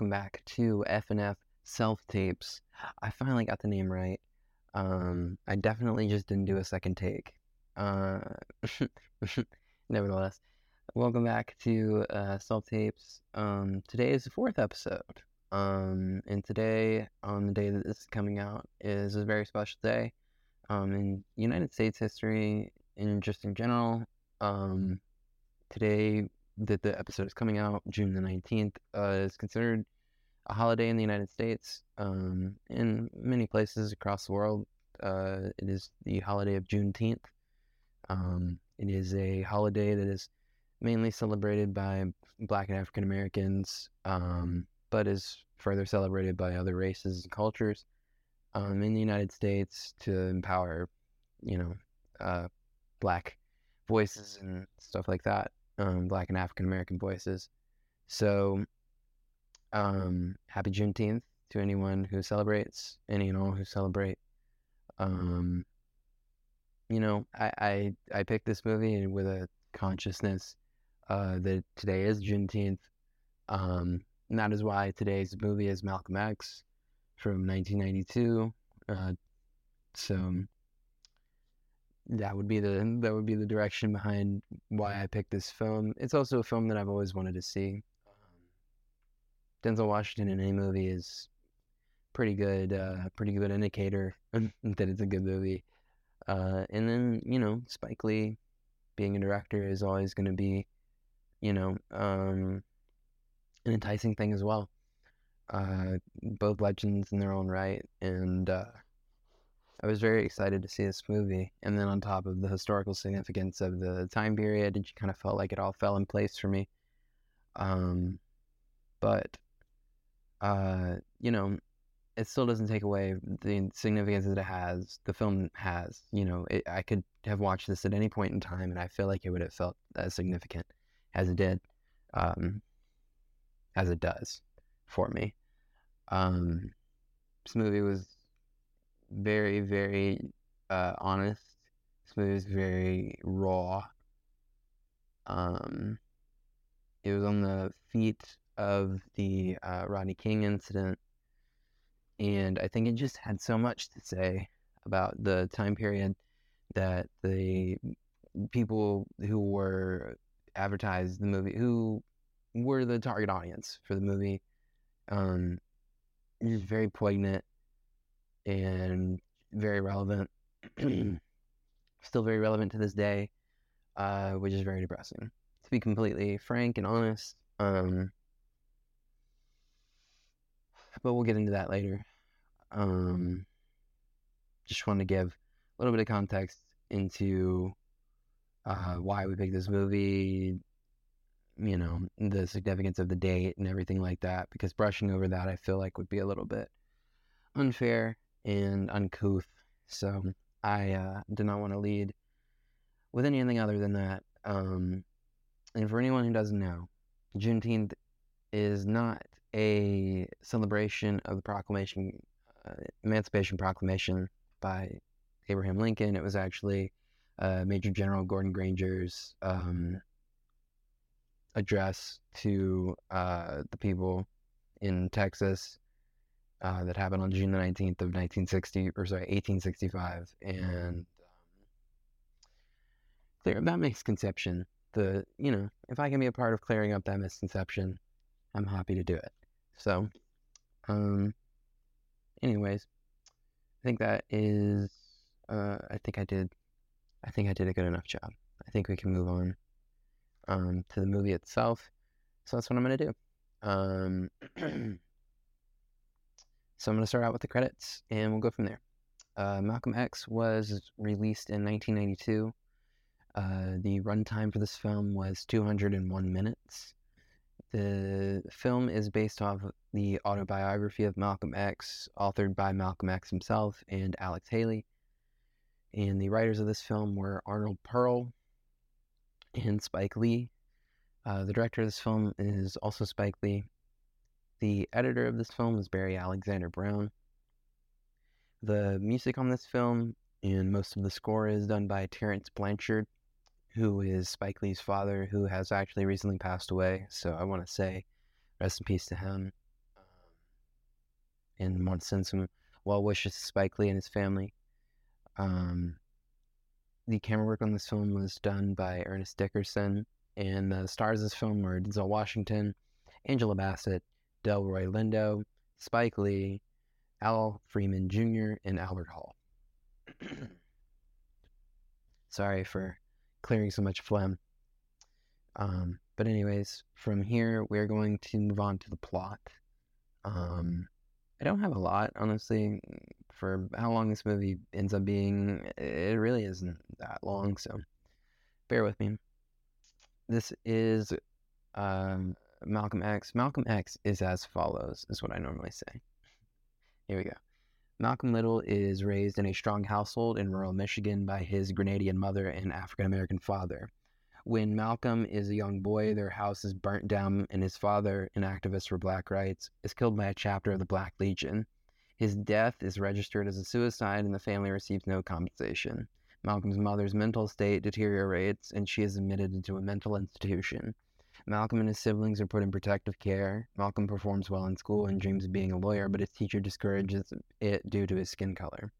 Welcome back to FNF Self Tapes. I finally got the name right. Um, I definitely just didn't do a second take. Uh, nevertheless, welcome back to uh, Self Tapes. Um, today is the fourth episode. Um, and today, on the day that this is coming out, is a very special day. Um, in United States history, and just in general, um, today that the episode is coming out, June the 19th, uh, is considered a holiday in the United States. Um, in many places across the world, uh, it is the holiday of Juneteenth. Um, it is a holiday that is mainly celebrated by Black and African Americans, um, but is further celebrated by other races and cultures um, in the United States to empower, you know, uh, Black voices and stuff like that um, Black and African American voices. So, um, happy Juneteenth to anyone who celebrates, any and all who celebrate. Um, you know, I, I, I picked this movie with a consciousness uh, that today is Juneteenth. Um, and that is why today's movie is Malcolm X from 1992. Uh, so that would be the that would be the direction behind why I picked this film. It's also a film that I've always wanted to see. Um, Denzel Washington in any movie is pretty good, uh, pretty good indicator that it's a good movie. Uh, and then you know Spike Lee, being a director, is always going to be, you know, um, an enticing thing as well. Uh, both legends in their own right, and uh, I was very excited to see this movie. And then on top of the historical significance of the time period, it kind of felt like it all fell in place for me. Um, but, uh, you know, it still doesn't take away the significance that it has, the film has. You know, it, I could have watched this at any point in time, and I feel like it would have felt as significant as it did, um, as it does for me. Um, this movie was very, very uh, honest. This movie was very raw. Um, it was on the feet of the uh, Rodney King incident, and I think it just had so much to say about the time period that the people who were advertised the movie, who were the target audience for the movie, um, is very poignant and very relevant. Still very relevant to this day, uh, which is very depressing. To be completely frank and honest, um, but we'll get into that later. Um, just want to give a little bit of context into uh, why we picked this movie, you know, the significance of the date and everything like that, because brushing over that I feel like would be a little bit unfair and uncouth. So I uh, did not want to lead with anything other than that. Um, and for anyone who doesn't know, Juneteenth is not a celebration of the proclamation, uh, Emancipation Proclamation by Abraham Lincoln. It was actually uh, Major General Gordon Granger's um, address to uh, the people in Texas uh, that happened on June the 19th of 1960, or sorry, 1865. And um, clear up that misconception. The, you know, if I can be a part of clearing up that misconception, I'm happy to do it. So, um, anyways, I think that is, uh, I think I did, I think I did a good enough job. I think we can move on, um, to the movie itself. So that's what I'm going to do. Um, So I'm going to start out with the credits and we'll go from there. Uh, Malcolm X was released in 1992. Uh, the runtime for this film was 201 minutes. The film is based off the autobiography of Malcolm X, authored by Malcolm X himself and Alex Haley. And the writers of this film were Arnold Perl and Spike Lee. Uh, the director of this film is also Spike Lee, the editor of this film is Barry Alexander Brown. The music on this film and most of the score is done by Terence Blanchard, who is Spike Lee's father, who has actually recently passed away. So I want to say rest in peace to him. Um, and want to send some well wishes to Spike Lee and his family. Um, the camera work on this film was done by Ernest Dickerson, and the stars of this film were Denzel Washington, Angela Bassett, Delroy Lindo, Spike Lee, Al Freeman Jr., and Albert Hall. Sorry for clearing so much phlegm. Um, but anyways, from here we're going to move on to the plot. Um, I don't have a lot, honestly, for how long this movie ends up being. It really isn't that long, so bear with me. This is um, Malcolm X. Malcolm X is as follows, is what I normally say. Here we go. Malcolm Little is raised in a strong household in rural Michigan by his Grenadian mother and African American father. When Malcolm is a young boy, their house is burnt down, and his father, an activist for black rights, is killed by a chapter of the Black Legion. His death is registered as a suicide, and the family receives no compensation. Malcolm's mother's mental state deteriorates, and she is admitted into a mental institution. Malcolm and his siblings are put in protective care. Malcolm performs well in school and dreams of being a lawyer, but his teacher discourages it due to his skin color.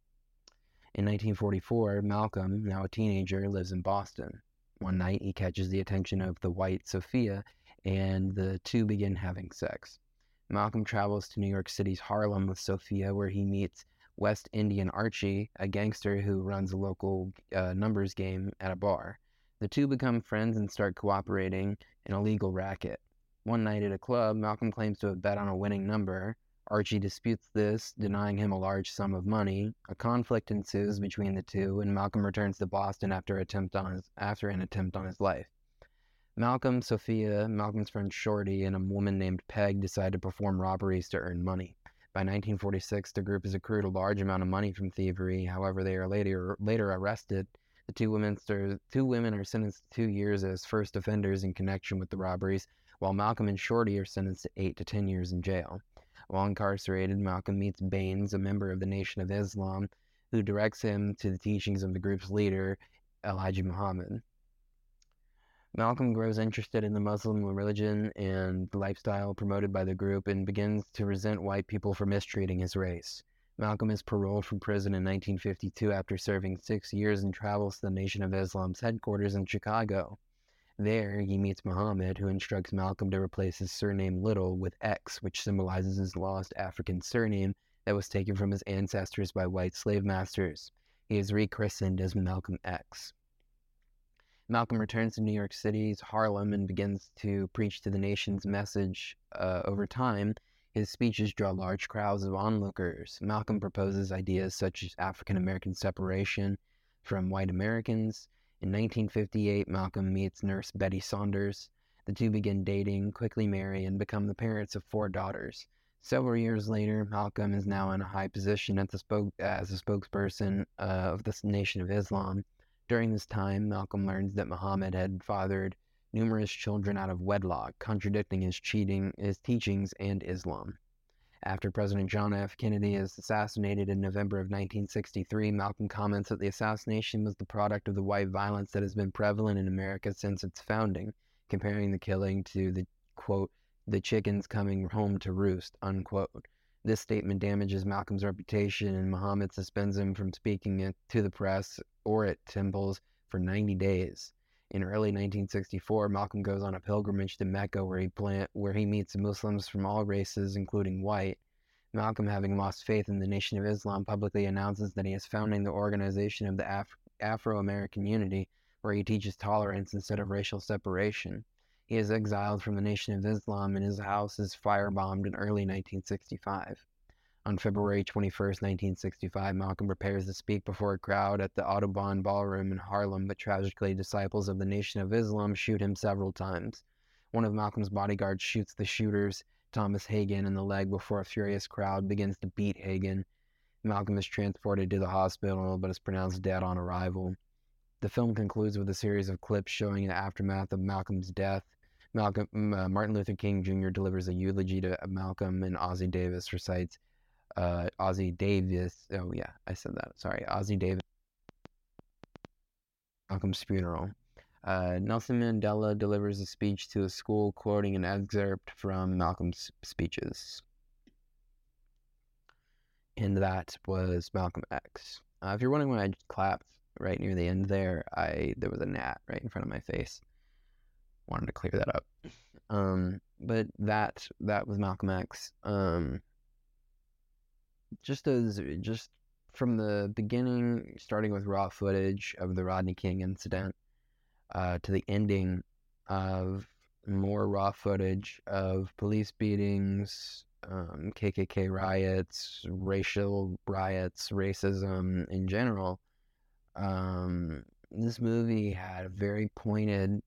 In 1944, Malcolm, now a teenager, lives in Boston. One night, he catches the attention of the white Sophia, and the two begin having sex. Malcolm travels to New York City's Harlem with Sophia, where he meets West Indian Archie, a gangster who runs a local uh, numbers game at a bar. The two become friends and start cooperating in a legal racket. One night at a club, Malcolm claims to have bet on a winning number. Archie disputes this, denying him a large sum of money. A conflict ensues between the two, and Malcolm returns to Boston after, attempt on his, after an attempt on his life. Malcolm, Sophia, Malcolm's friend Shorty, and a woman named Peg decide to perform robberies to earn money. By 1946, the group has accrued a large amount of money from thievery. However, they are later later arrested the two women, two women are sentenced to two years as first offenders in connection with the robberies, while Malcolm and Shorty are sentenced to eight to ten years in jail. While incarcerated, Malcolm meets Baines, a member of the Nation of Islam, who directs him to the teachings of the group's leader, Elijah Muhammad. Malcolm grows interested in the Muslim religion and lifestyle promoted by the group and begins to resent white people for mistreating his race. Malcolm is paroled from prison in 1952 after serving six years and travels to the Nation of Islam's headquarters in Chicago. There, he meets Muhammad, who instructs Malcolm to replace his surname Little with X, which symbolizes his lost African surname that was taken from his ancestors by white slave masters. He is rechristened as Malcolm X. Malcolm returns to New York City's Harlem and begins to preach to the nation's message uh, over time his speeches draw large crowds of onlookers. Malcolm proposes ideas such as African American separation from white Americans. In 1958, Malcolm meets nurse Betty Sanders. The two begin dating, quickly marry, and become the parents of four daughters. Several years later, Malcolm is now in a high position the spoke, as a spokesperson uh, of the Nation of Islam. During this time, Malcolm learns that Muhammad had fathered numerous children out of wedlock, contradicting his cheating, his teachings and Islam. After President John F. Kennedy is assassinated in November of 1963, Malcolm comments that the assassination was the product of the white violence that has been prevalent in America since its founding, comparing the killing to the quote, the chickens coming home to roost, unquote. This statement damages Malcolm's reputation, and Muhammad suspends him from speaking to the press or at temples for 90 days. In early 1964, Malcolm goes on a pilgrimage to Mecca where he plant, where he meets Muslims from all races, including white. Malcolm, having lost faith in the Nation of Islam, publicly announces that he is founding the Organization of the Af- Afro American Unity, where he teaches tolerance instead of racial separation. He is exiled from the Nation of Islam and his house is firebombed in early 1965. On February 21, 1965, Malcolm prepares to speak before a crowd at the Audubon Ballroom in Harlem, but tragically, disciples of the Nation of Islam shoot him several times. One of Malcolm's bodyguards shoots the shooters, Thomas Hagan, in the leg before a furious crowd begins to beat Hagan. Malcolm is transported to the hospital but is pronounced dead on arrival. The film concludes with a series of clips showing the aftermath of Malcolm's death. Malcolm, uh, Martin Luther King Jr. delivers a eulogy to Malcolm, and Ossie Davis recites uh, Ossie Davis. Oh yeah, I said that. Sorry, Ossie Davis. Malcolm's funeral. Uh, Nelson Mandela delivers a speech to a school quoting an excerpt from Malcolm's speeches. And that was Malcolm X. Uh, if you're wondering why I clapped right near the end there, I there was a gnat right in front of my face. Wanted to clear that up. Um, but that that was Malcolm X. Um, just as just from the beginning, starting with raw footage of the Rodney King incident, uh, to the ending of more raw footage of police beatings, um, KKK riots, racial riots, racism in general. Um, this movie had a very pointed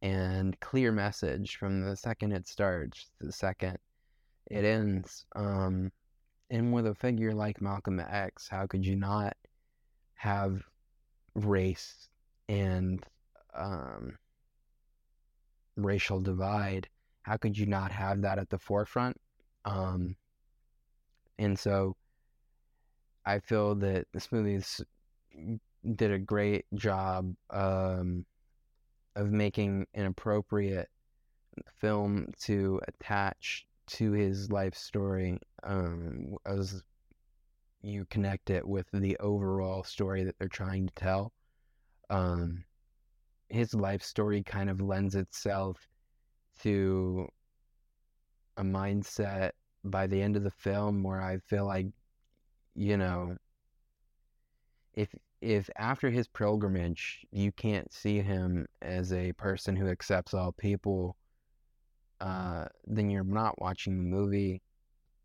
and clear message from the second it starts to the second it ends. Um, and with a figure like Malcolm X, how could you not have race and um, racial divide? How could you not have that at the forefront? Um, and so I feel that this movie did a great job um, of making an appropriate film to attach to his life story um, as you connect it with the overall story that they're trying to tell. Um, his life story kind of lends itself to a mindset by the end of the film where I feel like, you know, if if after his pilgrimage you can't see him as a person who accepts all people, uh, then you're not watching the movie,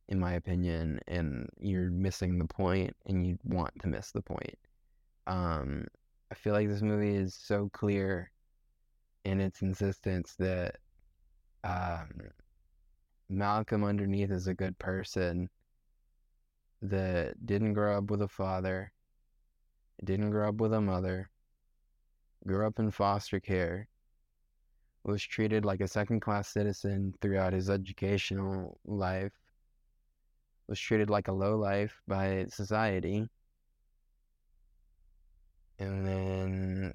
in my opinion, and you're missing the point, and you want to miss the point. Um, I feel like this movie is so clear in its insistence that um, Malcolm underneath is a good person that didn't grow up with a father didn't grow up with a mother, grew up in foster care, was treated like a second class citizen throughout his educational life, was treated like a low life by society, and then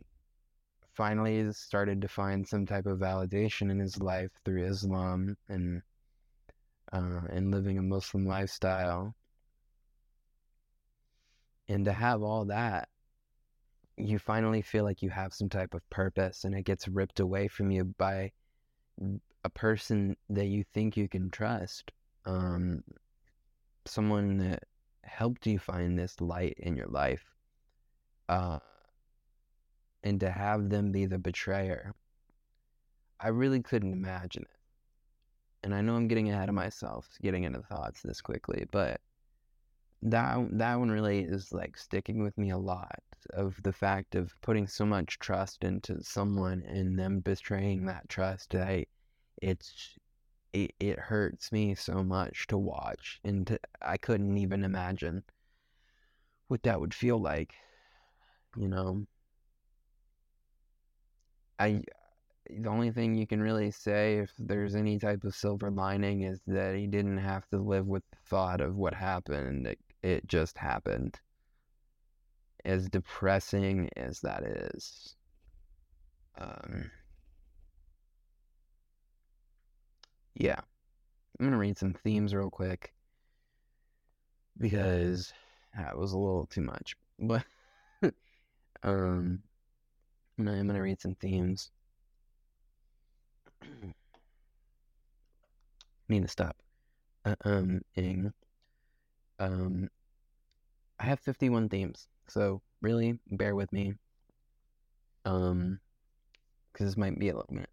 finally started to find some type of validation in his life through Islam and uh, and living a Muslim lifestyle. And to have all that you finally feel like you have some type of purpose and it gets ripped away from you by a person that you think you can trust um, someone that helped you find this light in your life uh, and to have them be the betrayer i really couldn't imagine it. And i know i'm getting ahead of myself getting into thoughts this quickly but that that one really is like sticking with me a lot of the fact of putting so much trust into someone and them betraying that trust I it's it, it hurts me so much to watch and to, I couldn't even imagine what that would feel like you know? I the only thing you can really say if there's any type of silver lining is that he didn't have to live with the thought of what happened it, it just happened as depressing as that is. Um, yeah, I'm gonna read some themes real quick because that was a little too much. But um, I'm gonna, read some themes. need to stop. Uh, um. Um, I have 51 themes. So really, bear with me. Um, because this might be a little minute.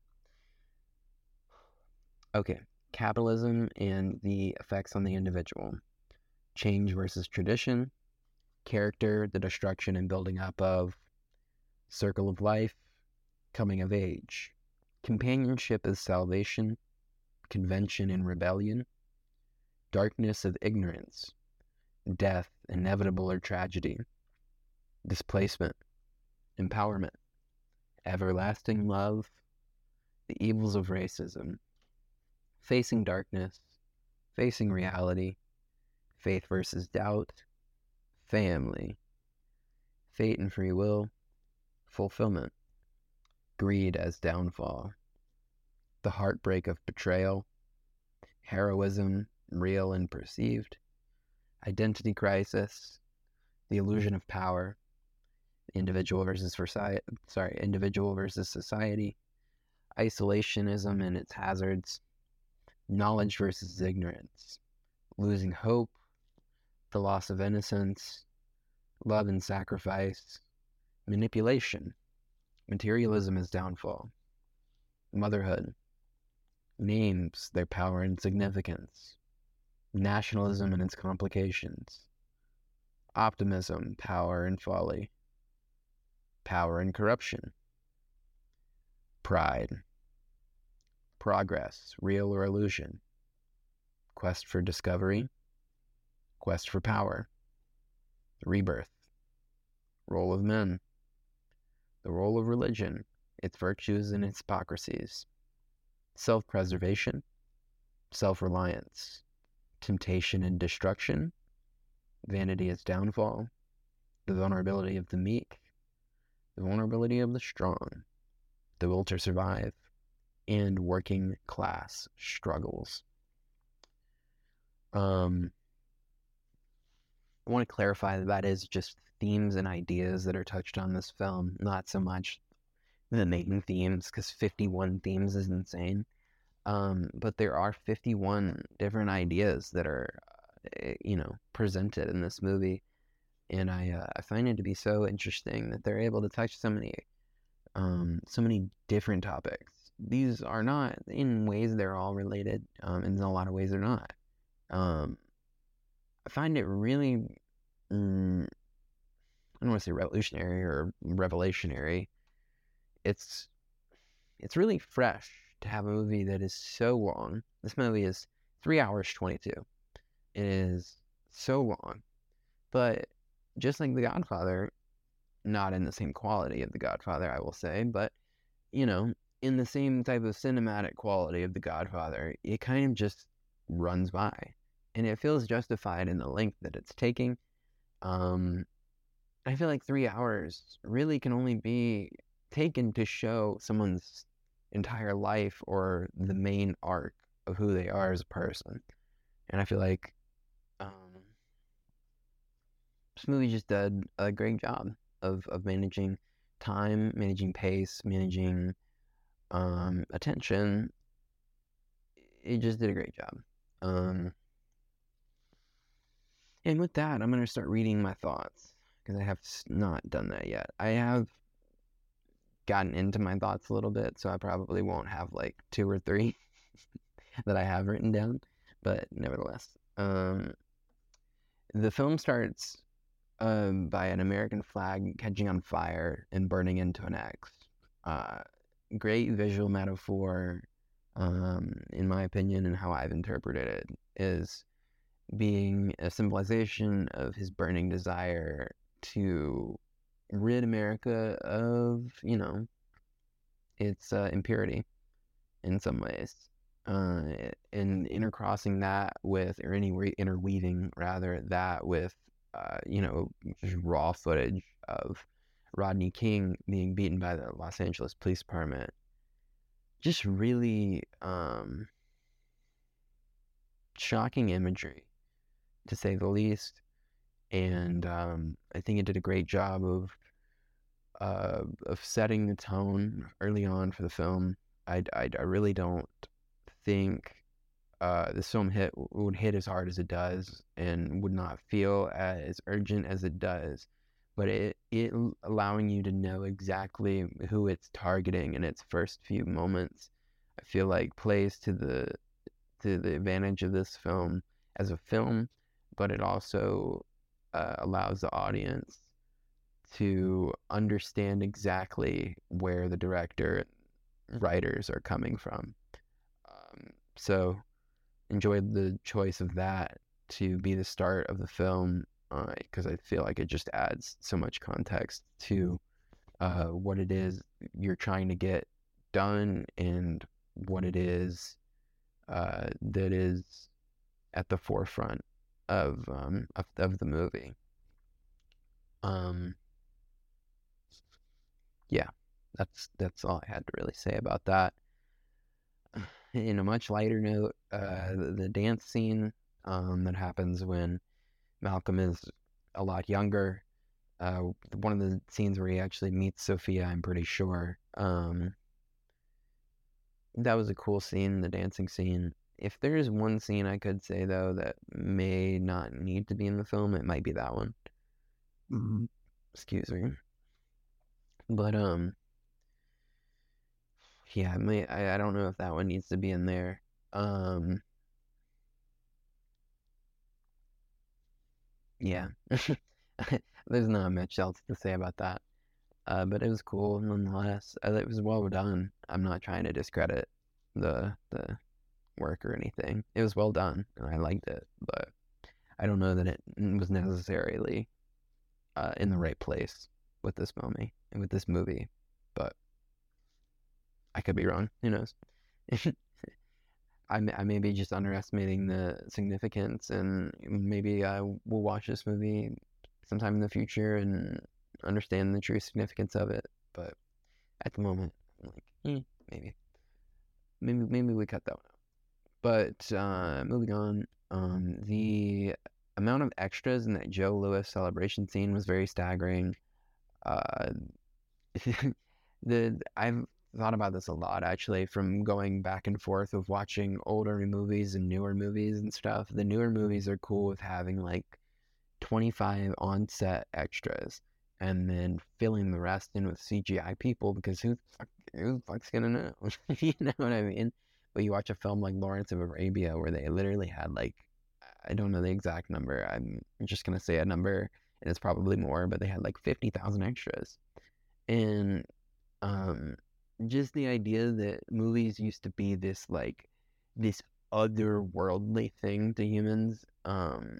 Okay, capitalism and the effects on the individual. Change versus tradition. Character, the destruction and building up of. Circle of life. Coming of age. Companionship is salvation. Convention and rebellion. Darkness of ignorance. Death, inevitable or tragedy displacement, empowerment, everlasting love, the evils of racism, facing darkness, facing reality, faith versus doubt, family, fate and free will, fulfillment, greed as downfall, the heartbreak of betrayal, heroism, real and perceived, identity crisis, the illusion of power, individual versus society, sorry, individual versus society, isolationism and its hazards, knowledge versus ignorance, losing hope, the loss of innocence, love and sacrifice, manipulation, materialism is downfall, motherhood, names, their power and significance, nationalism and its complications, optimism, power and folly, power and corruption, pride, progress, real or illusion, quest for discovery, quest for power, rebirth, role of men, the role of religion, its virtues and its hypocrisies, self preservation, self reliance, temptation and destruction, vanity is downfall, the vulnerability of the meek, the vulnerability of the strong, the will to survive, and working class struggles. Um, I want to clarify that that is just themes and ideas that are touched on this film, not so much the main themes, because 51 themes is insane. Um, but there are 51 different ideas that are, uh, you know, presented in this movie. And I, uh, I find it to be so interesting that they're able to touch so many, um, so many different topics. These are not, in ways, they're all related. Um, and in a lot of ways, they're not. Um, I find it really, mm, I don't want to say revolutionary or revelationary. It's, it's really fresh to have a movie that is so long. This movie is three hours 22. It is so long. But just like The Godfather, not in the same quality of The Godfather, I will say, but, you know, in the same type of cinematic quality of The Godfather, it kind of just runs by. And it feels justified in the length that it's taking. Um, I feel like three hours really can only be taken to show someone's entire life or the main arc of who they are as a person. And I feel like um, this movie just did a great job of, of managing time, managing pace, managing um, attention. It just did a great job. Um, and with that, I'm going to start reading my thoughts because I have not done that yet. I have gotten into my thoughts a little bit, so I probably won't have like two or three that I have written down. But nevertheless, um, the film starts um, by an American flag catching on fire and burning into an X. Uh, great visual metaphor, um, in my opinion, and how I've interpreted it, is being a symbolization of his burning desire to rid America of, you know, its uh, impurity in some ways. Uh, and intercrossing that with, or any interweaving rather, that with, uh, you know, just raw footage of Rodney King being beaten by the Los Angeles Police Department. Just really um, shocking imagery, to say the least and um, I think it did a great job of uh, of setting the tone early on for the film. I, I, I really don't think uh, this film hit would hit as hard as it does and would not feel as urgent as it does. But it it allowing you to know exactly who it's targeting in its first few moments, I feel like plays to the to the advantage of this film as a film, but it also uh, allows the audience to understand exactly where the director writers are coming from. Um, so enjoyed the choice of that to be the start of the film because uh, I feel like it just adds so much context to uh, what it is you're trying to get done and what it is uh, that is at the forefront of um of, of the movie. Um yeah. that's that's all I had to really say about that. In a much lighter note, uh, the, the dance scene um, that happens when Malcolm is a lot younger. Uh, one of the scenes where he actually meets Sophia, I'm pretty sure. Um, that was a cool scene, the dancing scene. If there is one scene I could say though that may not need to be in the film, it might be that one. Mhm. Excuse me. But um, yeah, I I, I don't know if that one needs to be in there. Um, yeah, there's not much else to say about that. Uh, but it was cool nonetheless. Uh, It was well done. I'm not trying to discredit the the work or anything. It was well done, and I liked it. But I don't know that it was necessarily uh, in the right place with this movie and with this movie. But I could be wrong. Who knows? I may, I may be just underestimating the significance, and maybe I will watch this movie sometime in the future and understand the true significance of it. But at the moment, I'm like, hmm, maybe, maybe, maybe we cut that one out. But uh, moving on, um, the amount of extras in that Joe Louis celebration scene was very staggering. Uh, the I've thought about this a lot actually from going back and forth of watching older movies and newer movies and stuff. The newer movies are cool with having like 25 on set extras and then filling the rest in with CGI people because who fuck, who the fuck's gonna know? you know what I mean? But you watch a film like Lawrence of Arabia where they literally had like I don't know the exact number. I'm just gonna say a number and it's probably more, but they had like 50,000 extras. And um just the idea that movies used to be this like this otherworldly thing to humans um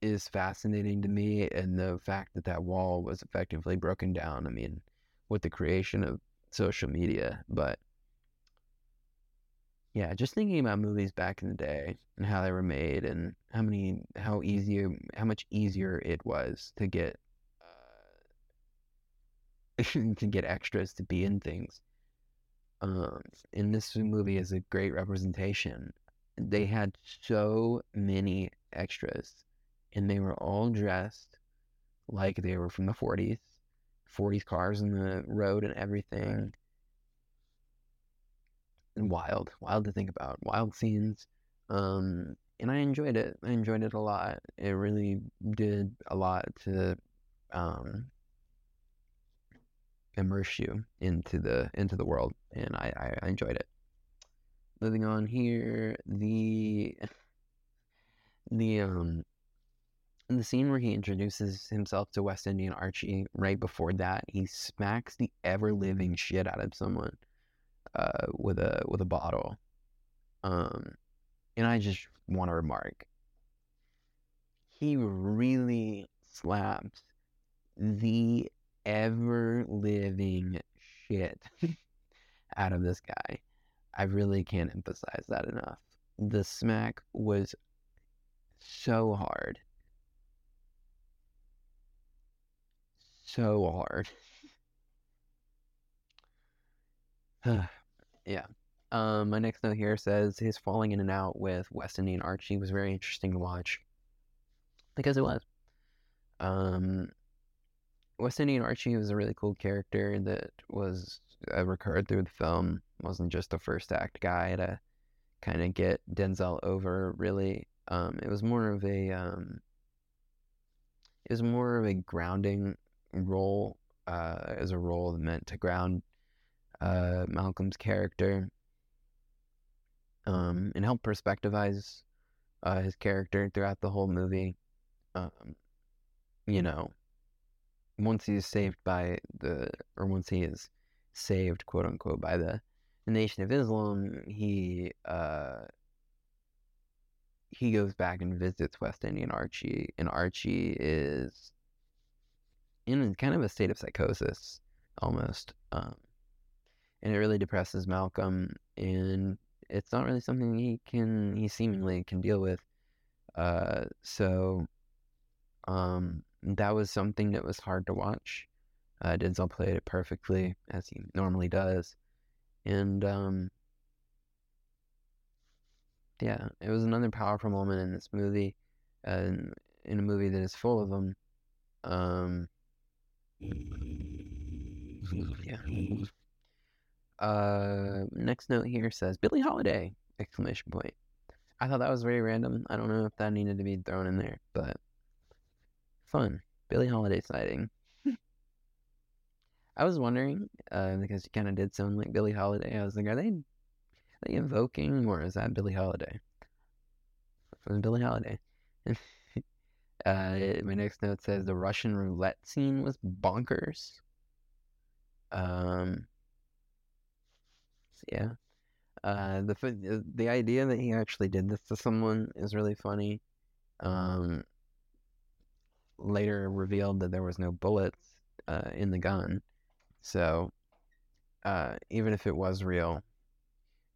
is fascinating to me and the fact that that wall was effectively broken down i mean with the creation of social media but yeah just thinking about movies back in the day and how they were made and how many how easier how much easier it was to get to get extras to be in things. Um and this movie is a great representation. They had so many extras and they were all dressed like they were from the 40s 40s cars in the road and everything. And wild wild to think about wild scenes. Um and i enjoyed it. I enjoyed it a lot. It really did a lot to um immerse you into the into the world and i i, enjoyed it moving on here the the um the scene where he introduces himself to West Indian Archie, right before that, he smacks the ever living shit out of someone uh, with a with a bottle. Um, and I just want to remark, he really slapped the ever living shit out of this guy. I really can't emphasize that enough. The smack was so hard. So hard. yeah. Um, my next note here says his falling in and out with West Indian Archie was very interesting to watch because it was. Um, West Indian Archie was a really cool character that was uh, recurred through the film. wasn't just a first act guy to kind of get Denzel over. Really, um, it was more of a um, it was more of a grounding role uh, as a role meant to ground uh, Malcolm's character um, and help perspectivize uh, his character throughout the whole movie. Um, you know, once he's saved by the, or once he is saved, quote unquote, by the, the Nation of Islam, he uh, he goes back and visits West Indian Archie, and Archie is in kind of a state of psychosis almost. Um, and it really depresses Malcolm, and it's not really something he can, he seemingly can deal with. Uh, so, um, that was something that was hard to watch. Uh, Denzel played it perfectly as he normally does, and um, yeah, it was another powerful moment in this movie, uh, in a movie that is full of them. Um, yeah. Uh, next note here says Billie Holiday! Exclamation point. I thought that was very random. I don't know if that needed to be thrown in there, but fun. Billie Holiday sighting. I was wondering, uh, because she kind of did sound like Billie Holiday. I was like, are they, are they invoking, or is that Billie Holiday? It was Billie Holiday. uh, my next note says the Russian roulette scene was bonkers. Um, yeah. Uh, the the idea that he actually did this to someone is really funny. Um, later revealed that there was no bullets uh, in the gun, so uh, even if it was real,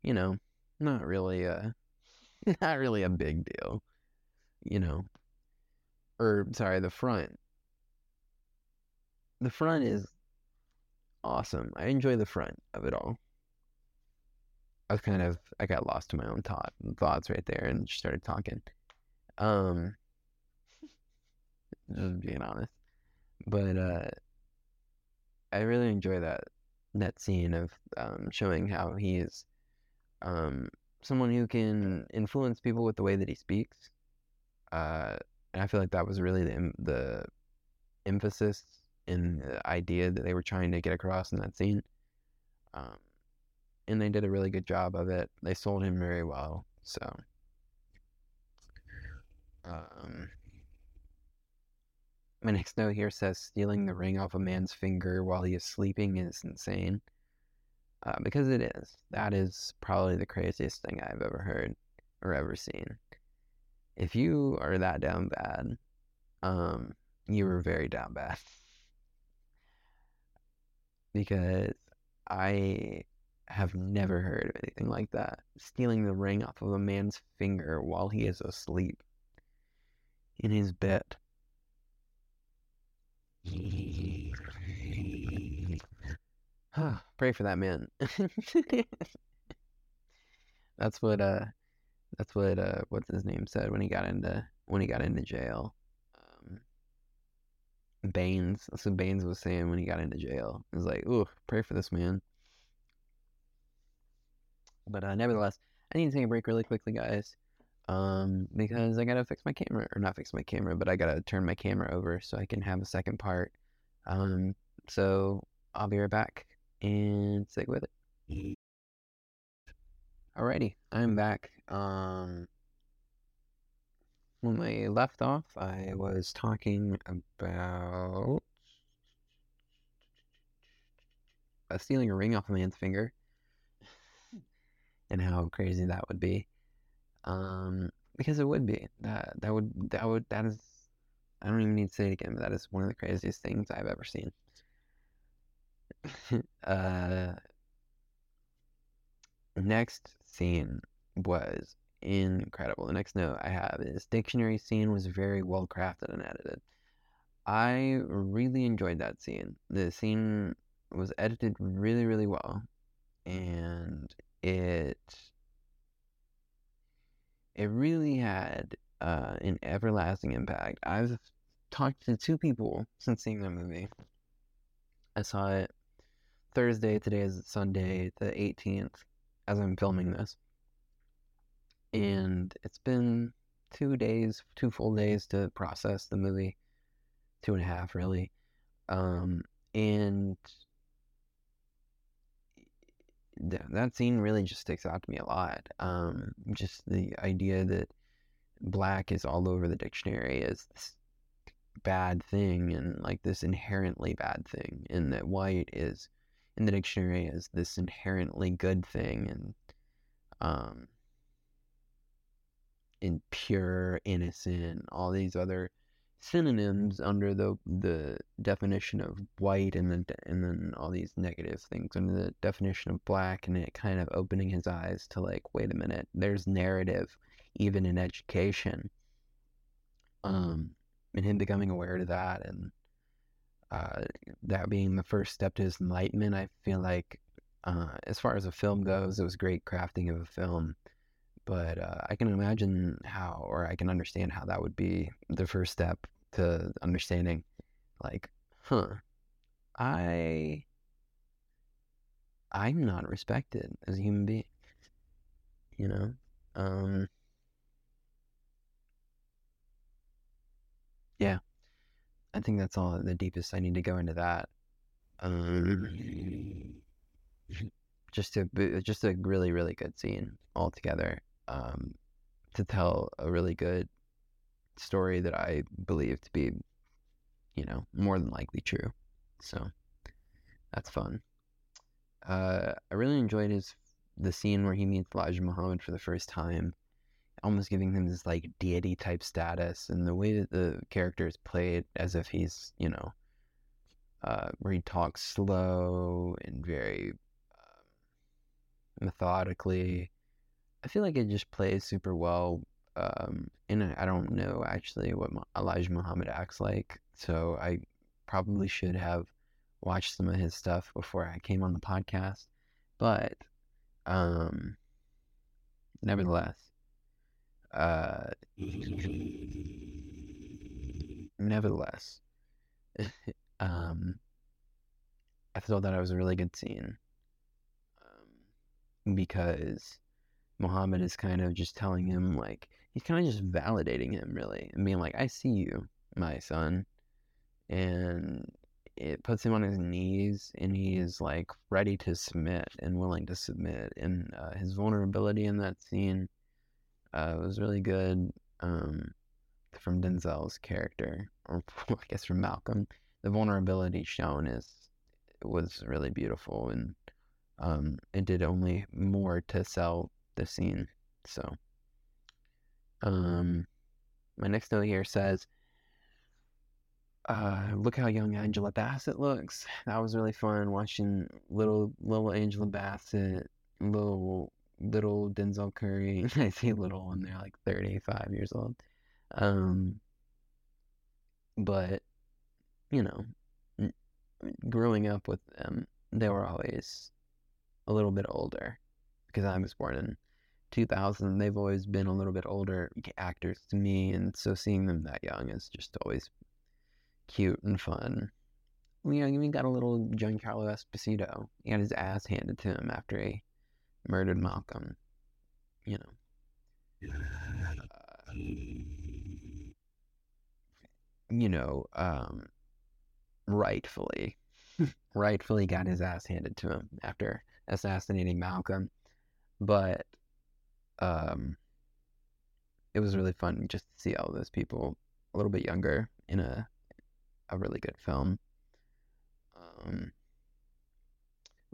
you know, not really a not really a big deal, you know. Or sorry, the front. The front is awesome. I enjoy the front of it all. I was kind of I got lost in my own thought thoughts right there and just started talking. Um just being honest. But uh I really enjoy that that scene of um showing how he is um someone who can influence people with the way that he speaks. Uh and I feel like that was really the the emphasis in the idea that they were trying to get across in that scene. Um and they did a really good job of it. They sold him very well. So, um, my next note here says stealing the ring off a man's finger while he is sleeping is insane. Uh, because it is. That is probably the craziest thing I've ever heard or ever seen. If you are that down bad, um, you were very down bad. because I have never heard of anything like that. Stealing the ring off of a man's finger while he is asleep in his bed. Pray for that man. that's what uh that's what uh what's his name said when he got into when he got into jail. Um Baines. That's what Baines was saying when he got into jail. He was like, ooh, pray for this man. But uh, nevertheless, I need to take a break really quickly, guys, um, because I gotta fix my camera, or not fix my camera, but I gotta turn my camera over so I can have a second part. Um, so I'll be right back and stick with it. Alrighty, I'm back. Um, when we left off, I was talking about uh, stealing a ring off a man's finger and how crazy that would be. Um, because it would be that that would that would that is I don't even need to say it again, but that is one of the craziest things I've ever seen. uh, next scene was incredible. The next note I have is dictionary scene was very well crafted and edited. I really enjoyed that scene. The scene was edited really, really well, and it it really had uh, an everlasting impact. I've talked to two people since seeing the movie. I saw it Thursday. Today is Sunday, the 18th, as I'm filming this. And it's been two days, two full days to process the movie. Two and a half, really. Um, and that, scene really just sticks out to me a lot. Um, just the idea that black is all over the dictionary as this bad thing and like this inherently bad thing, and that white is in the dictionary as this inherently good thing, and um, in pure, innocent, all these other synonyms under the the definition of white and then and then all these negative things under the definition of black and it kind of opening his eyes to like wait a minute there's narrative even in education um and him becoming aware to that and uh, that being the first step to his enlightenment. I feel like, uh, as far as a film goes, it was great crafting of a film. But uh, I can imagine how, or I can understand how that would be the first step to understanding, like, huh, I, I'm not respected as a human being. You know, um, yeah. I think that's all the deepest I need to go into that. Um, just a just a really really good scene altogether. Um, to tell a really good story that I believe to be, you know, more than likely true. So that's fun. Uh, I really enjoyed his the scene where he meets Elijah Muhammad for the first time almost giving him this like deity type status and the way that the character is played as if he's you know uh, where he talks slow and very um, methodically i feel like it just plays super well um, and i don't know actually what elijah muhammad acts like so i probably should have watched some of his stuff before i came on the podcast but um nevertheless uh, nevertheless, um, I thought that it was a really good scene um, because Muhammad is kind of just telling him, like, he's kind of just validating him, really, and being like, I see you, my son. And it puts him on his knees and he is like ready to submit and willing to submit. And uh, his vulnerability in that scene uh, was really good um, from Denzel's character, or I guess from Malcolm. The vulnerability shown is was really beautiful, and um, it did only more to sell the scene. So, um, my next note here says, uh, "Look how young Angela Bassett looks. That was really fun watching little little Angela Bassett, little little Denzel Curry. I say little when they're like 35 years old. Um, but, you know, growing up with them, they were always a little bit older because I was born in 2000. They've always been a little bit older actors to me, and so seeing them that young is just always cute and fun. You know, we got a little Giancarlo Esposito. He got his ass handed to him after he murdered Malcolm. You know. Uh, you know, um, rightfully, rightfully got his ass handed to him after assassinating Malcolm. But um, it was really fun just to see all those people a little bit younger in a a really good film. Um,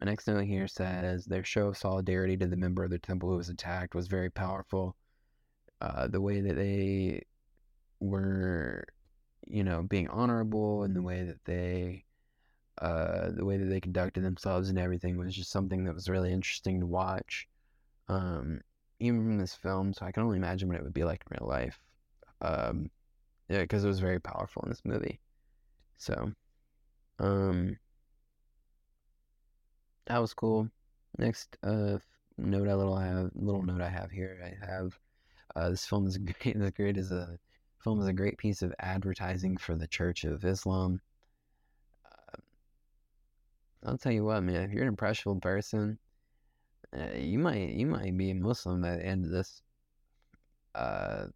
my next note here says their show of solidarity to the member of the temple who was attacked was very powerful. Uh, the way that they were, you know, being honorable and the way that they, uh, the way that they conducted themselves and everything was just something that was really interesting to watch. Um, even from this film, so I can only imagine what it would be like in real life. Um, yeah, because it was very powerful in this movie. So, um, that was cool. Next uh, note I little have little note I have here. I have uh, this film is great. The great is a film is a great piece of advertising for the Church of Islam. Uh, I'll tell you what, man. If you're an impressionable person, uh, you might you might be a Muslim by the end of this. Uh,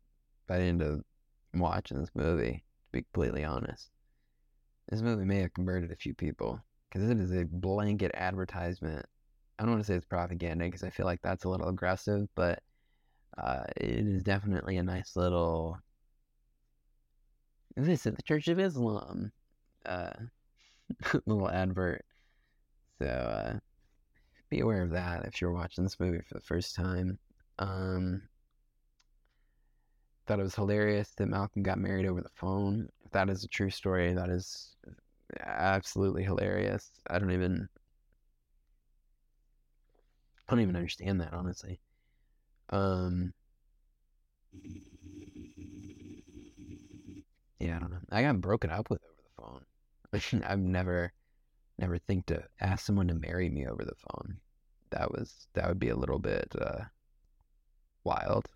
by the end of watching this movie, to be completely honest, this movie may have converted a few people because it is a blanket advertisement. I don't want to say it's propaganda because I feel like that's a little aggressive, but uh, it is definitely a nice little. This is the Church of Islam, uh, little advert. So uh, be aware of that if you're watching this movie for the first time. Um, thought it was hilarious that Malcolm got married over the phone. If that is a true story, that is absolutely hilarious. I don't even I don't even understand that honestly. Um Yeah, I don't know. I got broken up with over the phone. I've never, never think to ask someone to marry me over the phone. That was that would be a little bit uh, wild.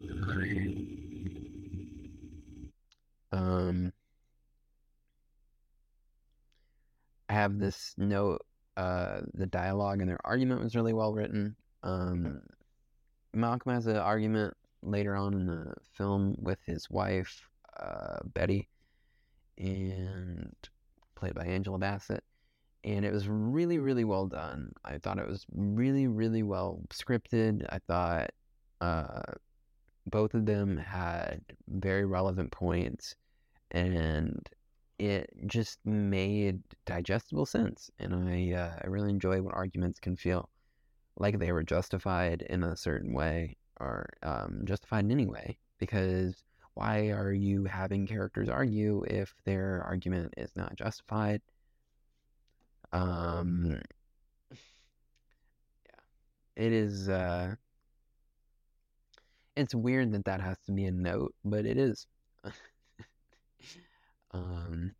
Um, I have this note. Uh, the dialogue and their argument was really well written. Um, Malcolm has an argument later on in the film with his wife, uh, Betty, and played by Angela Bassett. And it was really, really well done. I thought it was really, really well scripted. I thought uh, both of them had very relevant points, and it just made digestible sense. And I, uh, I really enjoy when arguments can feel like they were justified in a certain way or um, justified in any way because why are you having characters argue if their argument is not justified? Um, yeah, it is. Uh, it's weird that that has to be a note, but it is. um,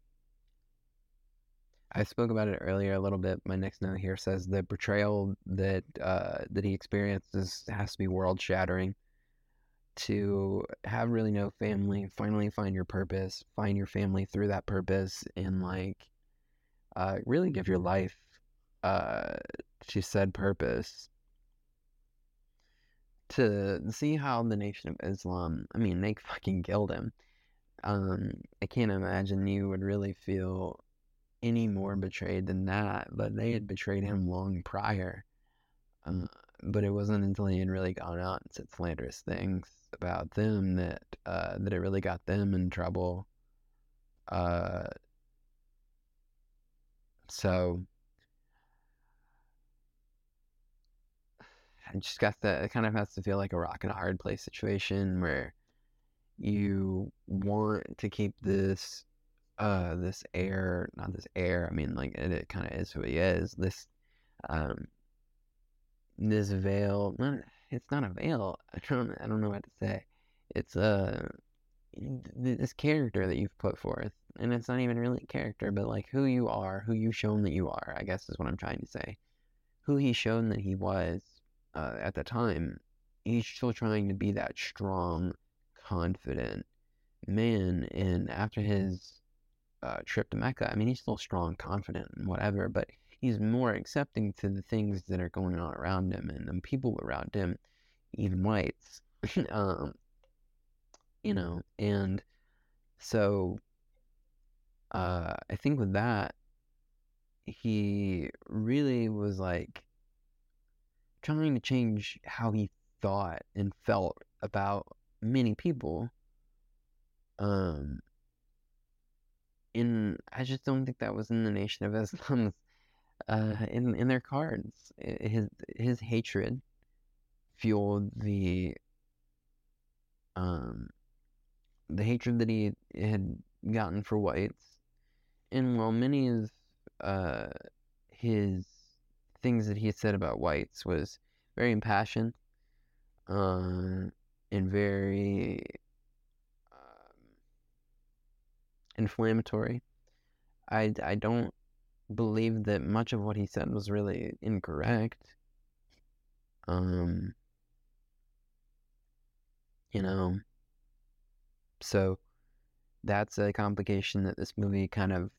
I spoke about it earlier a little bit. My next note here says the betrayal that uh, that he experiences has to be world shattering. To have really no family, finally find your purpose, find your family through that purpose, and like uh, really give your life uh, to said purpose. To see how the Nation of Islam, I mean, they fucking killed him. Um, I can't imagine you would really feel any more betrayed than that, but they had betrayed him long prior. Uh, but it wasn't until he had really gone out and said slanderous things about them that uh, that it really got them in trouble. Uh, so I just got that. It kind of has to feel like a rock and a hard place situation where you want to keep this uh this air not this air i mean like it, it kind of is who he is this um this veil it's not a veil i don't i don't know what to say. It's uh this character that you've put forth and it's not even really a character but like who you are who you've shown that you are i guess is what i'm trying to say. Who he's shown that he was uh, at the time he's still trying to be that strong confident man and after his uh, trip to Mecca, I mean, he's still strong, confident, and whatever, but he's more accepting to the things that are going on around him and the people around him, even whites. um, you know, and so uh, I think with that, he really was like trying to change how he thought and felt about many people. Um, in I just don't think that was in the Nation of Islam's uh, in in their cards. His his hatred fueled the um the hatred that he had gotten for whites, and while many of uh, his things that he said about whites was very impassioned uh, and very inflammatory. I, I don't believe that much of what he said was really incorrect. Um, you know, so that's a complication that this movie kind of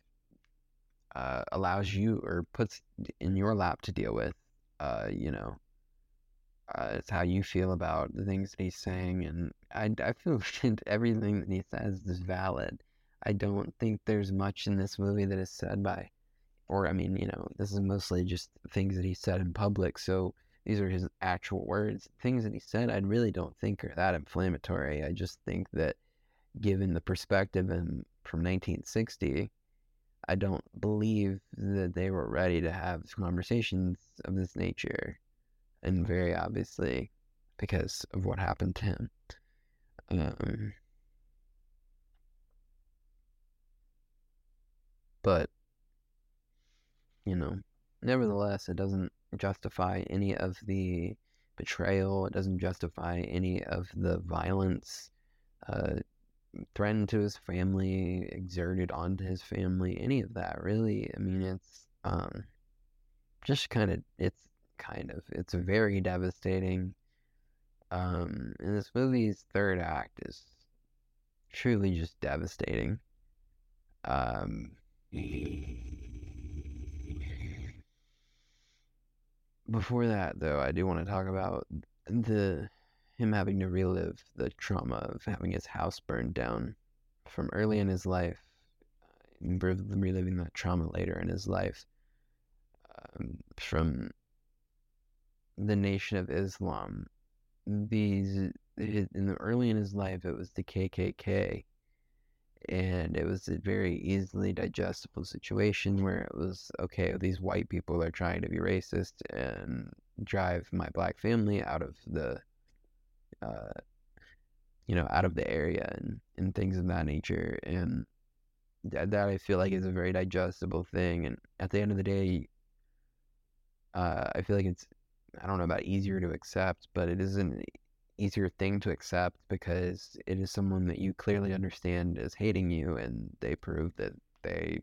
uh, allows you or puts in your lap to deal with. Uh, you know, uh, it's how you feel about the things that he's saying, and I, I feel everything that he says is valid. I don't think there's much in this movie that is said by, or I mean, you know, this is mostly just things that he said in public. So these are his actual words. Things that he said, I really don't think are that inflammatory. I just think that given the perspective and from 1960, I don't believe that they were ready to have conversations of this nature. And very obviously because of what happened to him. Um, But, you know, nevertheless, it doesn't justify any of the betrayal. It doesn't justify any of the violence. Uh, threatened to his family, exerted onto his family, any of that really. I mean, it's um, just kind of, it's kind of, it's very devastating. Um, and this movie's third act is truly just devastating. Um, before that, though, I do want to talk about the him having to relive the trauma of having his house burned down from early in his life, reliving that trauma later in his life, um, from the Nation of Islam. These in the early in his life, it was the KKK, and it was a very easily digestible situation where it was okay. These white people are trying to be racist and drive my black family out of the uh, you know, out of the area and, and things of that nature. And that, that I feel like is a very digestible thing. And at the end of the day, uh, I feel like it's, I don't know about easier to accept, but it is an easier thing to accept because it is someone that you clearly understand is hating you and they prove that they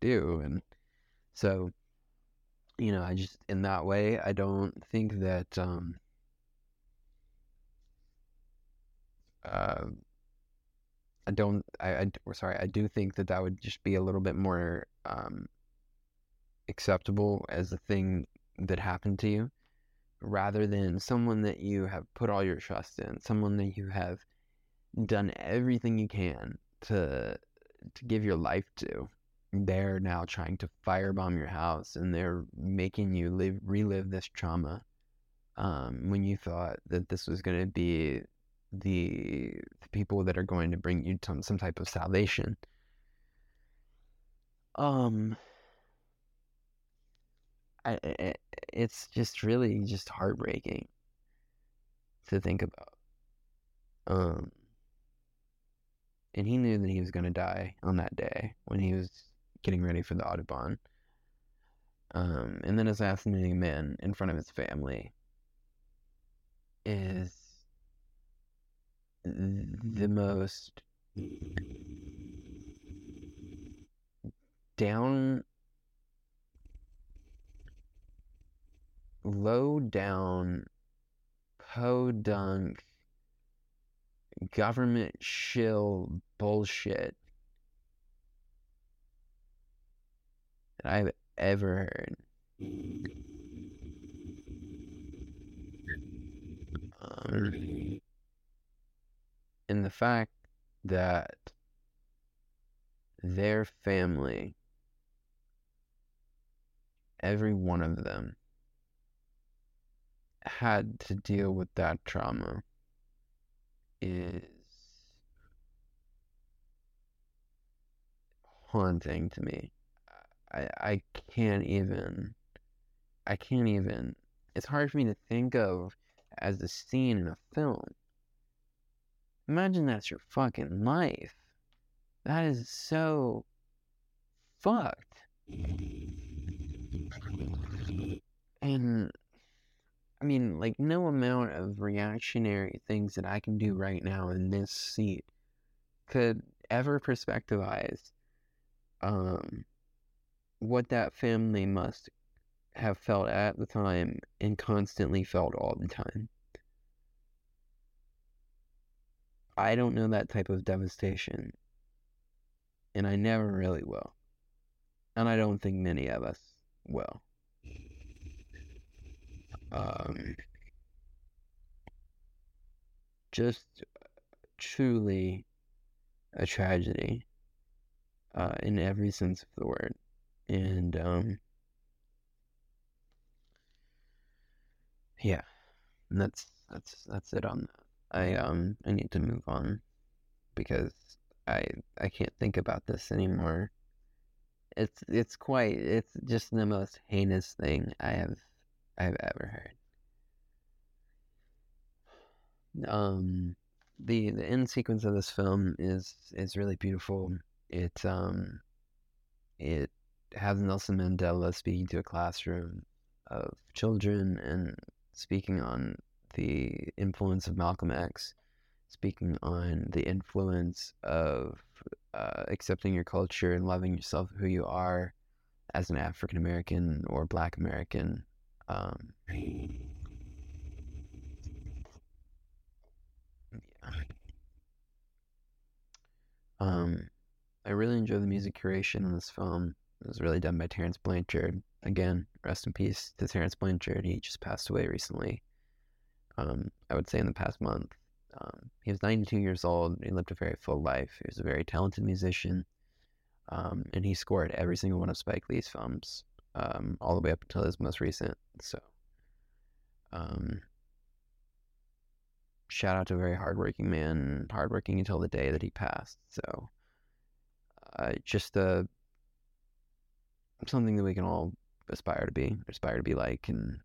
do. And so, you know, I just, in that way, I don't think that, um, uh, I don't. I, I sorry. I do think that that would just be a little bit more um, acceptable as a thing that happened to you, rather than someone that you have put all your trust in, someone that you have done everything you can to to give your life to. They're now trying to firebomb your house, and they're making you live relive this trauma. Um, when you thought that this was going to be the, the people that are going to bring you some some type of salvation. Um, It's just really just heartbreaking to think about. Um, and he knew that he was going to die on that day when he was getting ready for the Audubon. Um, and then assassinating a man in front of his family is the most down low down podunk government shill bullshit that I've ever heard. Um, in the fact that their family, every one of them, had to deal with that trauma is haunting to me. I I can't even I can't even it's hard for me to think of as a scene in a film Imagine that's your fucking life. That is so fucked. And I mean, like, no amount of reactionary things that I can do right now in this seat could ever perspectivize um, what that family must have felt at the time and constantly felt all the time. I don't know that type of devastation. And I never really will. And I don't think many of us will. Um, just truly a tragedy uh, in every sense of the word. And um, yeah, and that's that's that's it on that. I um I need to move on because I I can't think about this anymore. It's it's quite it's just the most heinous thing I have I've ever heard. Um the the end sequence of this film is is really beautiful. It um it has Nelson Mandela speaking to a classroom of children and speaking on the influence of Malcolm X speaking on the influence of uh, accepting your culture and loving yourself, who you are as an African American or Black American. Um, yeah. Um, I really enjoy the music curation in this film. It was really done by Terence Blanchard. Again, rest in peace to Terence Blanchard. He just passed away recently. Um, I would say in the past month. Um, he was 92 years old. He lived a very full life. He was a very talented musician. Um, and he scored every single one of Spike Lee's films, um, all the way up until his most recent. So, um, shout out to a very hardworking man, hardworking until the day that he passed. So, uh, just uh, something that we can all aspire to be, aspire to be like, and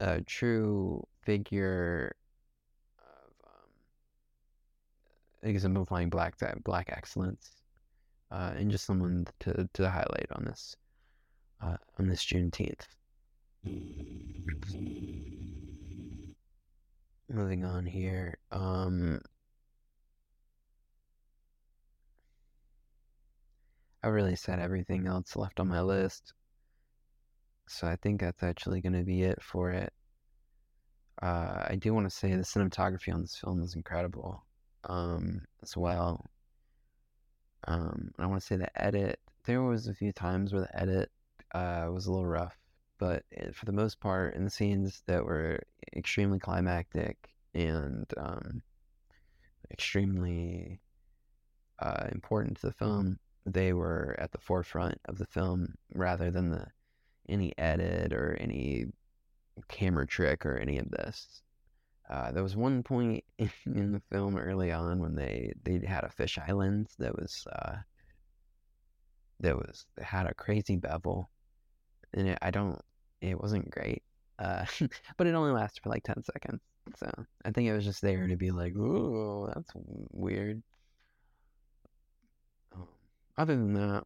a true figure of um, exemplifying black black excellence, uh, and just someone to to highlight on this uh, on this Juneteenth. Moving on here. Um, I really said everything else left on my list. So I think that's actually going to be it for it. Uh, I do want to say the cinematography on this film is incredible um, as well. Um, I want to say the edit. There was a few times where the edit uh, was a little rough, but for the most part, in the scenes that were extremely climactic and um, extremely uh, important to the film, they were at the forefront of the film rather than the any edit or any camera trick or any of this. Uh, there was one point in the film early on when they they had a fisheye lens that was uh, that was had a crazy bevel, and it, I don't it wasn't great, uh, but it only lasted for like ten seconds. So I think it was just there to be like, ooh, that's weird. Um, other than that,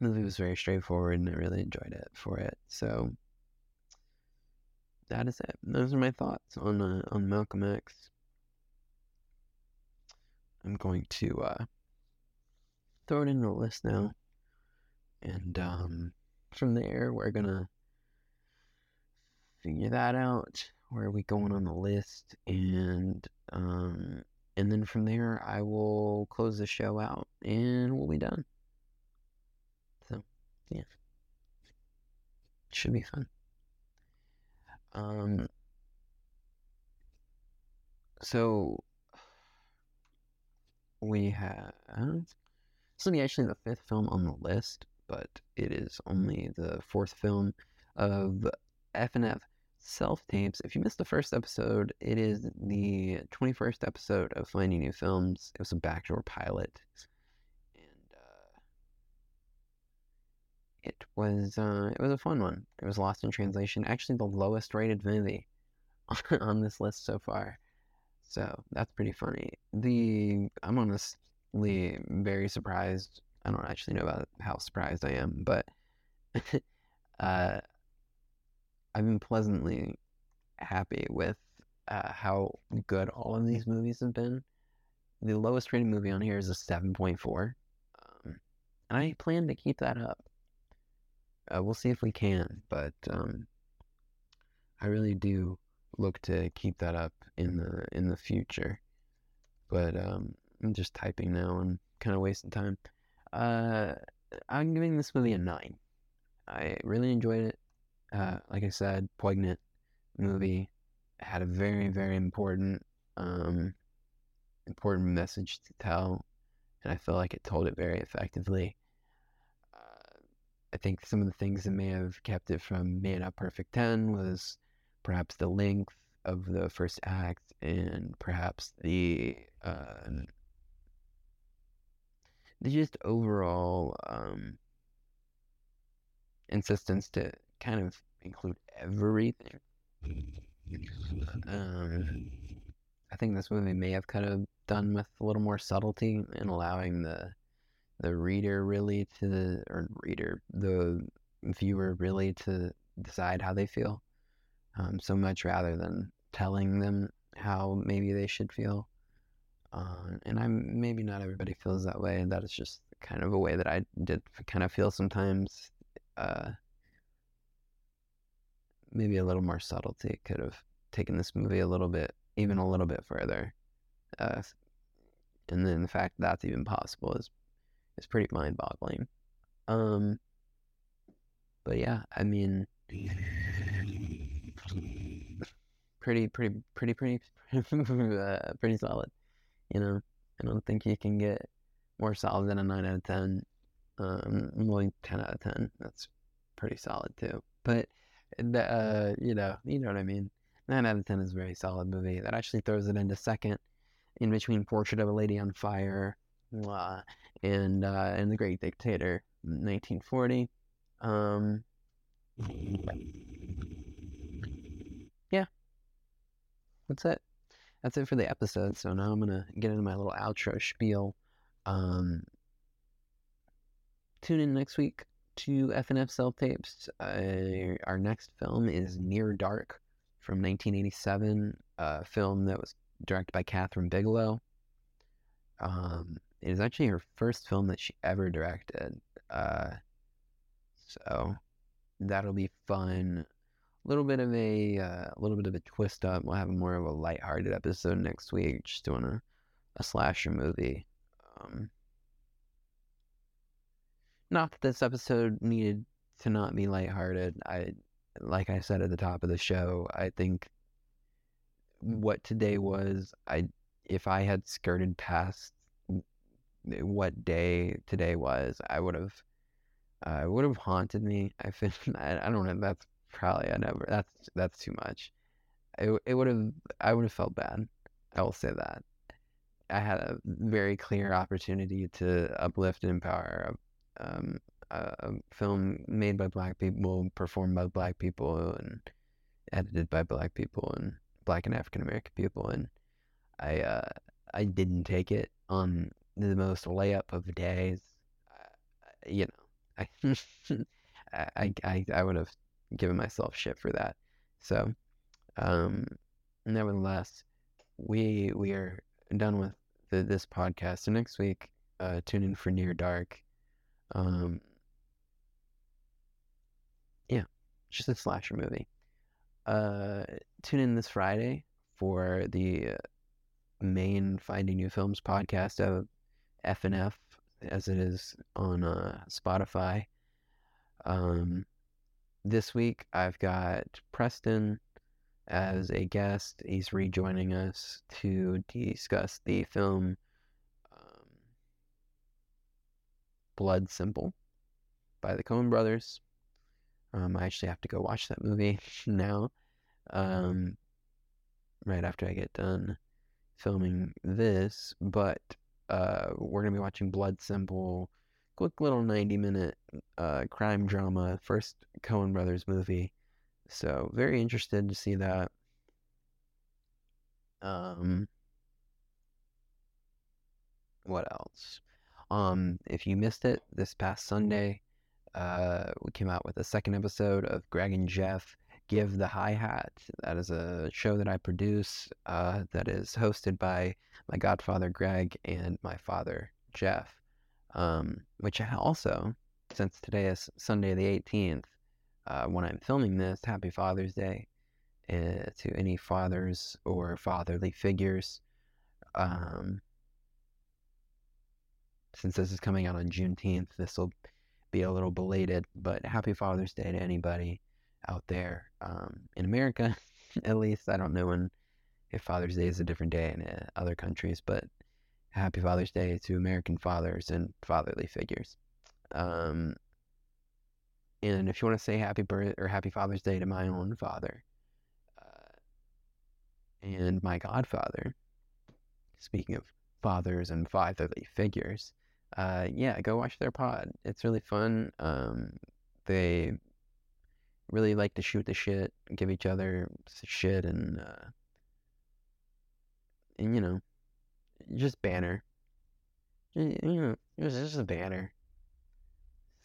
the movie was very straightforward, and I really enjoyed it for it. So that is it. Those are my thoughts on uh, on Malcolm X. I'm going to uh, throw it in the list now, and um, from there we're gonna figure that out. Where are we going on the list? And um, and then from there I will close the show out, and we'll be done. So yeah, should be fun. Um, so we have this will be actually the fifth film on the list, but it is only the fourth film of FNF self tapes. If you missed the first episode, it is the twenty first episode of Finding New Films. It was a backdoor pilot, and uh, it was uh, it was a fun one. It was Lost in Translation, actually the lowest rated movie on this list so far. So that's pretty funny. The I'm honestly very surprised. I don't actually know about how surprised I am, but uh, I've been pleasantly happy with uh, how good all of these movies have been. The lowest rated movie on here is a 7.4. Um, and I plan to keep that up. Uh, we'll see if we can, but um, I really do look to keep that up in the in the future. But um, I'm just typing now and kind of wasting time. Uh, I'm giving this movie a nine. I really enjoyed it. Uh, like I said, poignant movie had a very very important um, important message to tell, and I feel like it told it very effectively. I think some of the things that may have kept it from being a perfect 10 was perhaps the length of the first act and perhaps the uh, just overall um, insistence to kind of include everything. Um, I think this movie may have kind of done with a little more subtlety in allowing the the reader really to or reader the viewer really to decide how they feel um, so much rather than telling them how maybe they should feel. Uh, and I'm maybe not everybody feels that way, and that is just kind of a way that I did kind of feel sometimes. Uh, maybe a little more subtlety could have taken this movie a little bit, even a little bit further. Uh, and then the fact that that's even possible is is pretty mind boggling. Um, but yeah, I mean, pretty, pretty, pretty, pretty, uh, pretty solid. You know, I don't think you can get more solid than a nine out of ten. Um, well, ten out of ten. That's pretty solid too. But uh, you know, you know what I mean. Nine out of ten is a very solid movie. That actually throws it into second, in between Portrait of a Lady on Fire, uh, and uh, and The Great Dictator, 1940. Um, yeah, that's it. That's it for the episode. So now I'm gonna get into my little outro spiel. Um, tune in next week to FNF Self Tapes. Uh, our next film is Near Dark from 1987, a film that was directed by Kathryn Bigelow. Um, it is actually her first film that she ever directed. Uh, so that'll be fun. Little bit of a uh, little bit of a twist up. We'll have more of a lighthearted episode next week, just doing a, a slasher movie. Um, not that this episode needed to not be lighthearted. I, like I said at the top of the show, I think what today was, I if I had skirted past what day today was, I would have, uh, would have haunted me. I feel, I, I don't know. That's probably I never. That's that's too much. It it would have. I would have felt bad. I will say that. I had a very clear opportunity to uplift and empower um, a film made by black people, performed by black people, and edited by black people and black and African American people, and I uh, I didn't take it on the most layup of days. Uh, you know, I I I, I would have given myself shit for that. So, um, nevertheless, we we are done with the, this podcast. So next week, uh, tune in for Near Dark um, yeah, just a slasher movie. Uh, tune in this Friday for the main Finding New Films podcast of FNF, as it is on uh, Spotify. Um, this week I've got Preston as a guest. He's rejoining us to discuss the film Blood Simple by the Coen brothers. Um, I actually have to go watch that movie now. Um, right after I get done filming this, but uh, we're gonna be watching Blood Simple, quick little ninety minute uh, crime drama, first Coen brothers movie. So very interested to see that. Um, what else? Um, if you missed it this past Sunday, uh, we came out with a second episode of Greg and Jeff Give the Hi Hat. That is a show that I produce uh, that is hosted by my godfather Greg and my father Jeff. Um, which also, since today is Sunday the 18th, uh, when I'm filming this, Happy Father's Day uh, to any fathers or fatherly figures. Um, since this is coming out on Juneteenth, this will be a little belated, but happy Father's Day to anybody out there um, in America, at least. I don't know when if Father's Day is a different day in uh, other countries, but happy Father's Day to American fathers and fatherly figures. Um, and if you want to say happy birth or happy Father's Day to my own father uh, and my godfather, speaking of fathers and fatherly figures, uh, yeah, go watch their pod. It's really fun. Um, they really like to shoot the shit, give each other shit, and uh, and you know, just banner. You know, it's just a banner.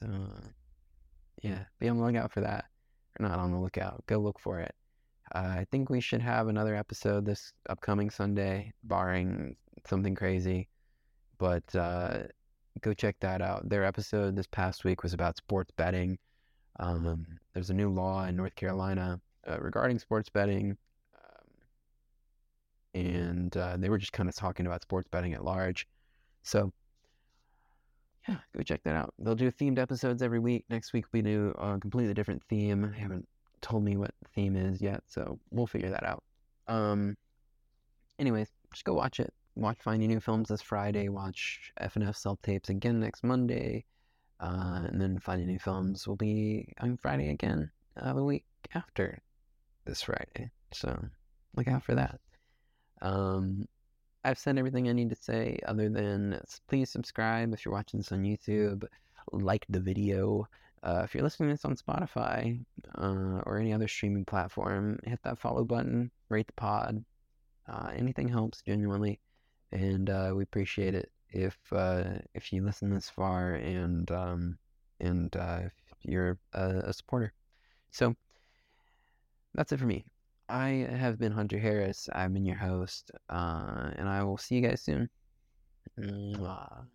So yeah, be on the lookout for that. Or not on the lookout. Go look for it. Uh, I think we should have another episode this upcoming Sunday, barring something crazy. But uh, go check that out. Their episode this past week was about sports betting. Um, there's a new law in North Carolina uh, regarding sports betting. And uh, they were just kind of talking about sports betting at large. So, yeah, go check that out. They'll do themed episodes every week. Next week we do a completely different theme. I haven't told me what the theme is yet, so we'll figure that out. Um, anyways, just go watch it. Watch Finding New Films this Friday. Watch FNF self tapes again next Monday. Uh, and then Finding New Films will be on Friday again, uh, the week after this Friday. So look out for that. Um, I've said everything I need to say other than please subscribe if you're watching this on YouTube, like the video. Uh, if you're listening to this on Spotify uh, or any other streaming platform, hit that follow button, rate the pod. Uh, anything helps genuinely, and uh, we appreciate it if uh, if you listen this far and um, and uh, if you're a, a supporter. So that's it for me. I have been Hunter Harris. I've been your host, uh, and I will see you guys soon. Mwah.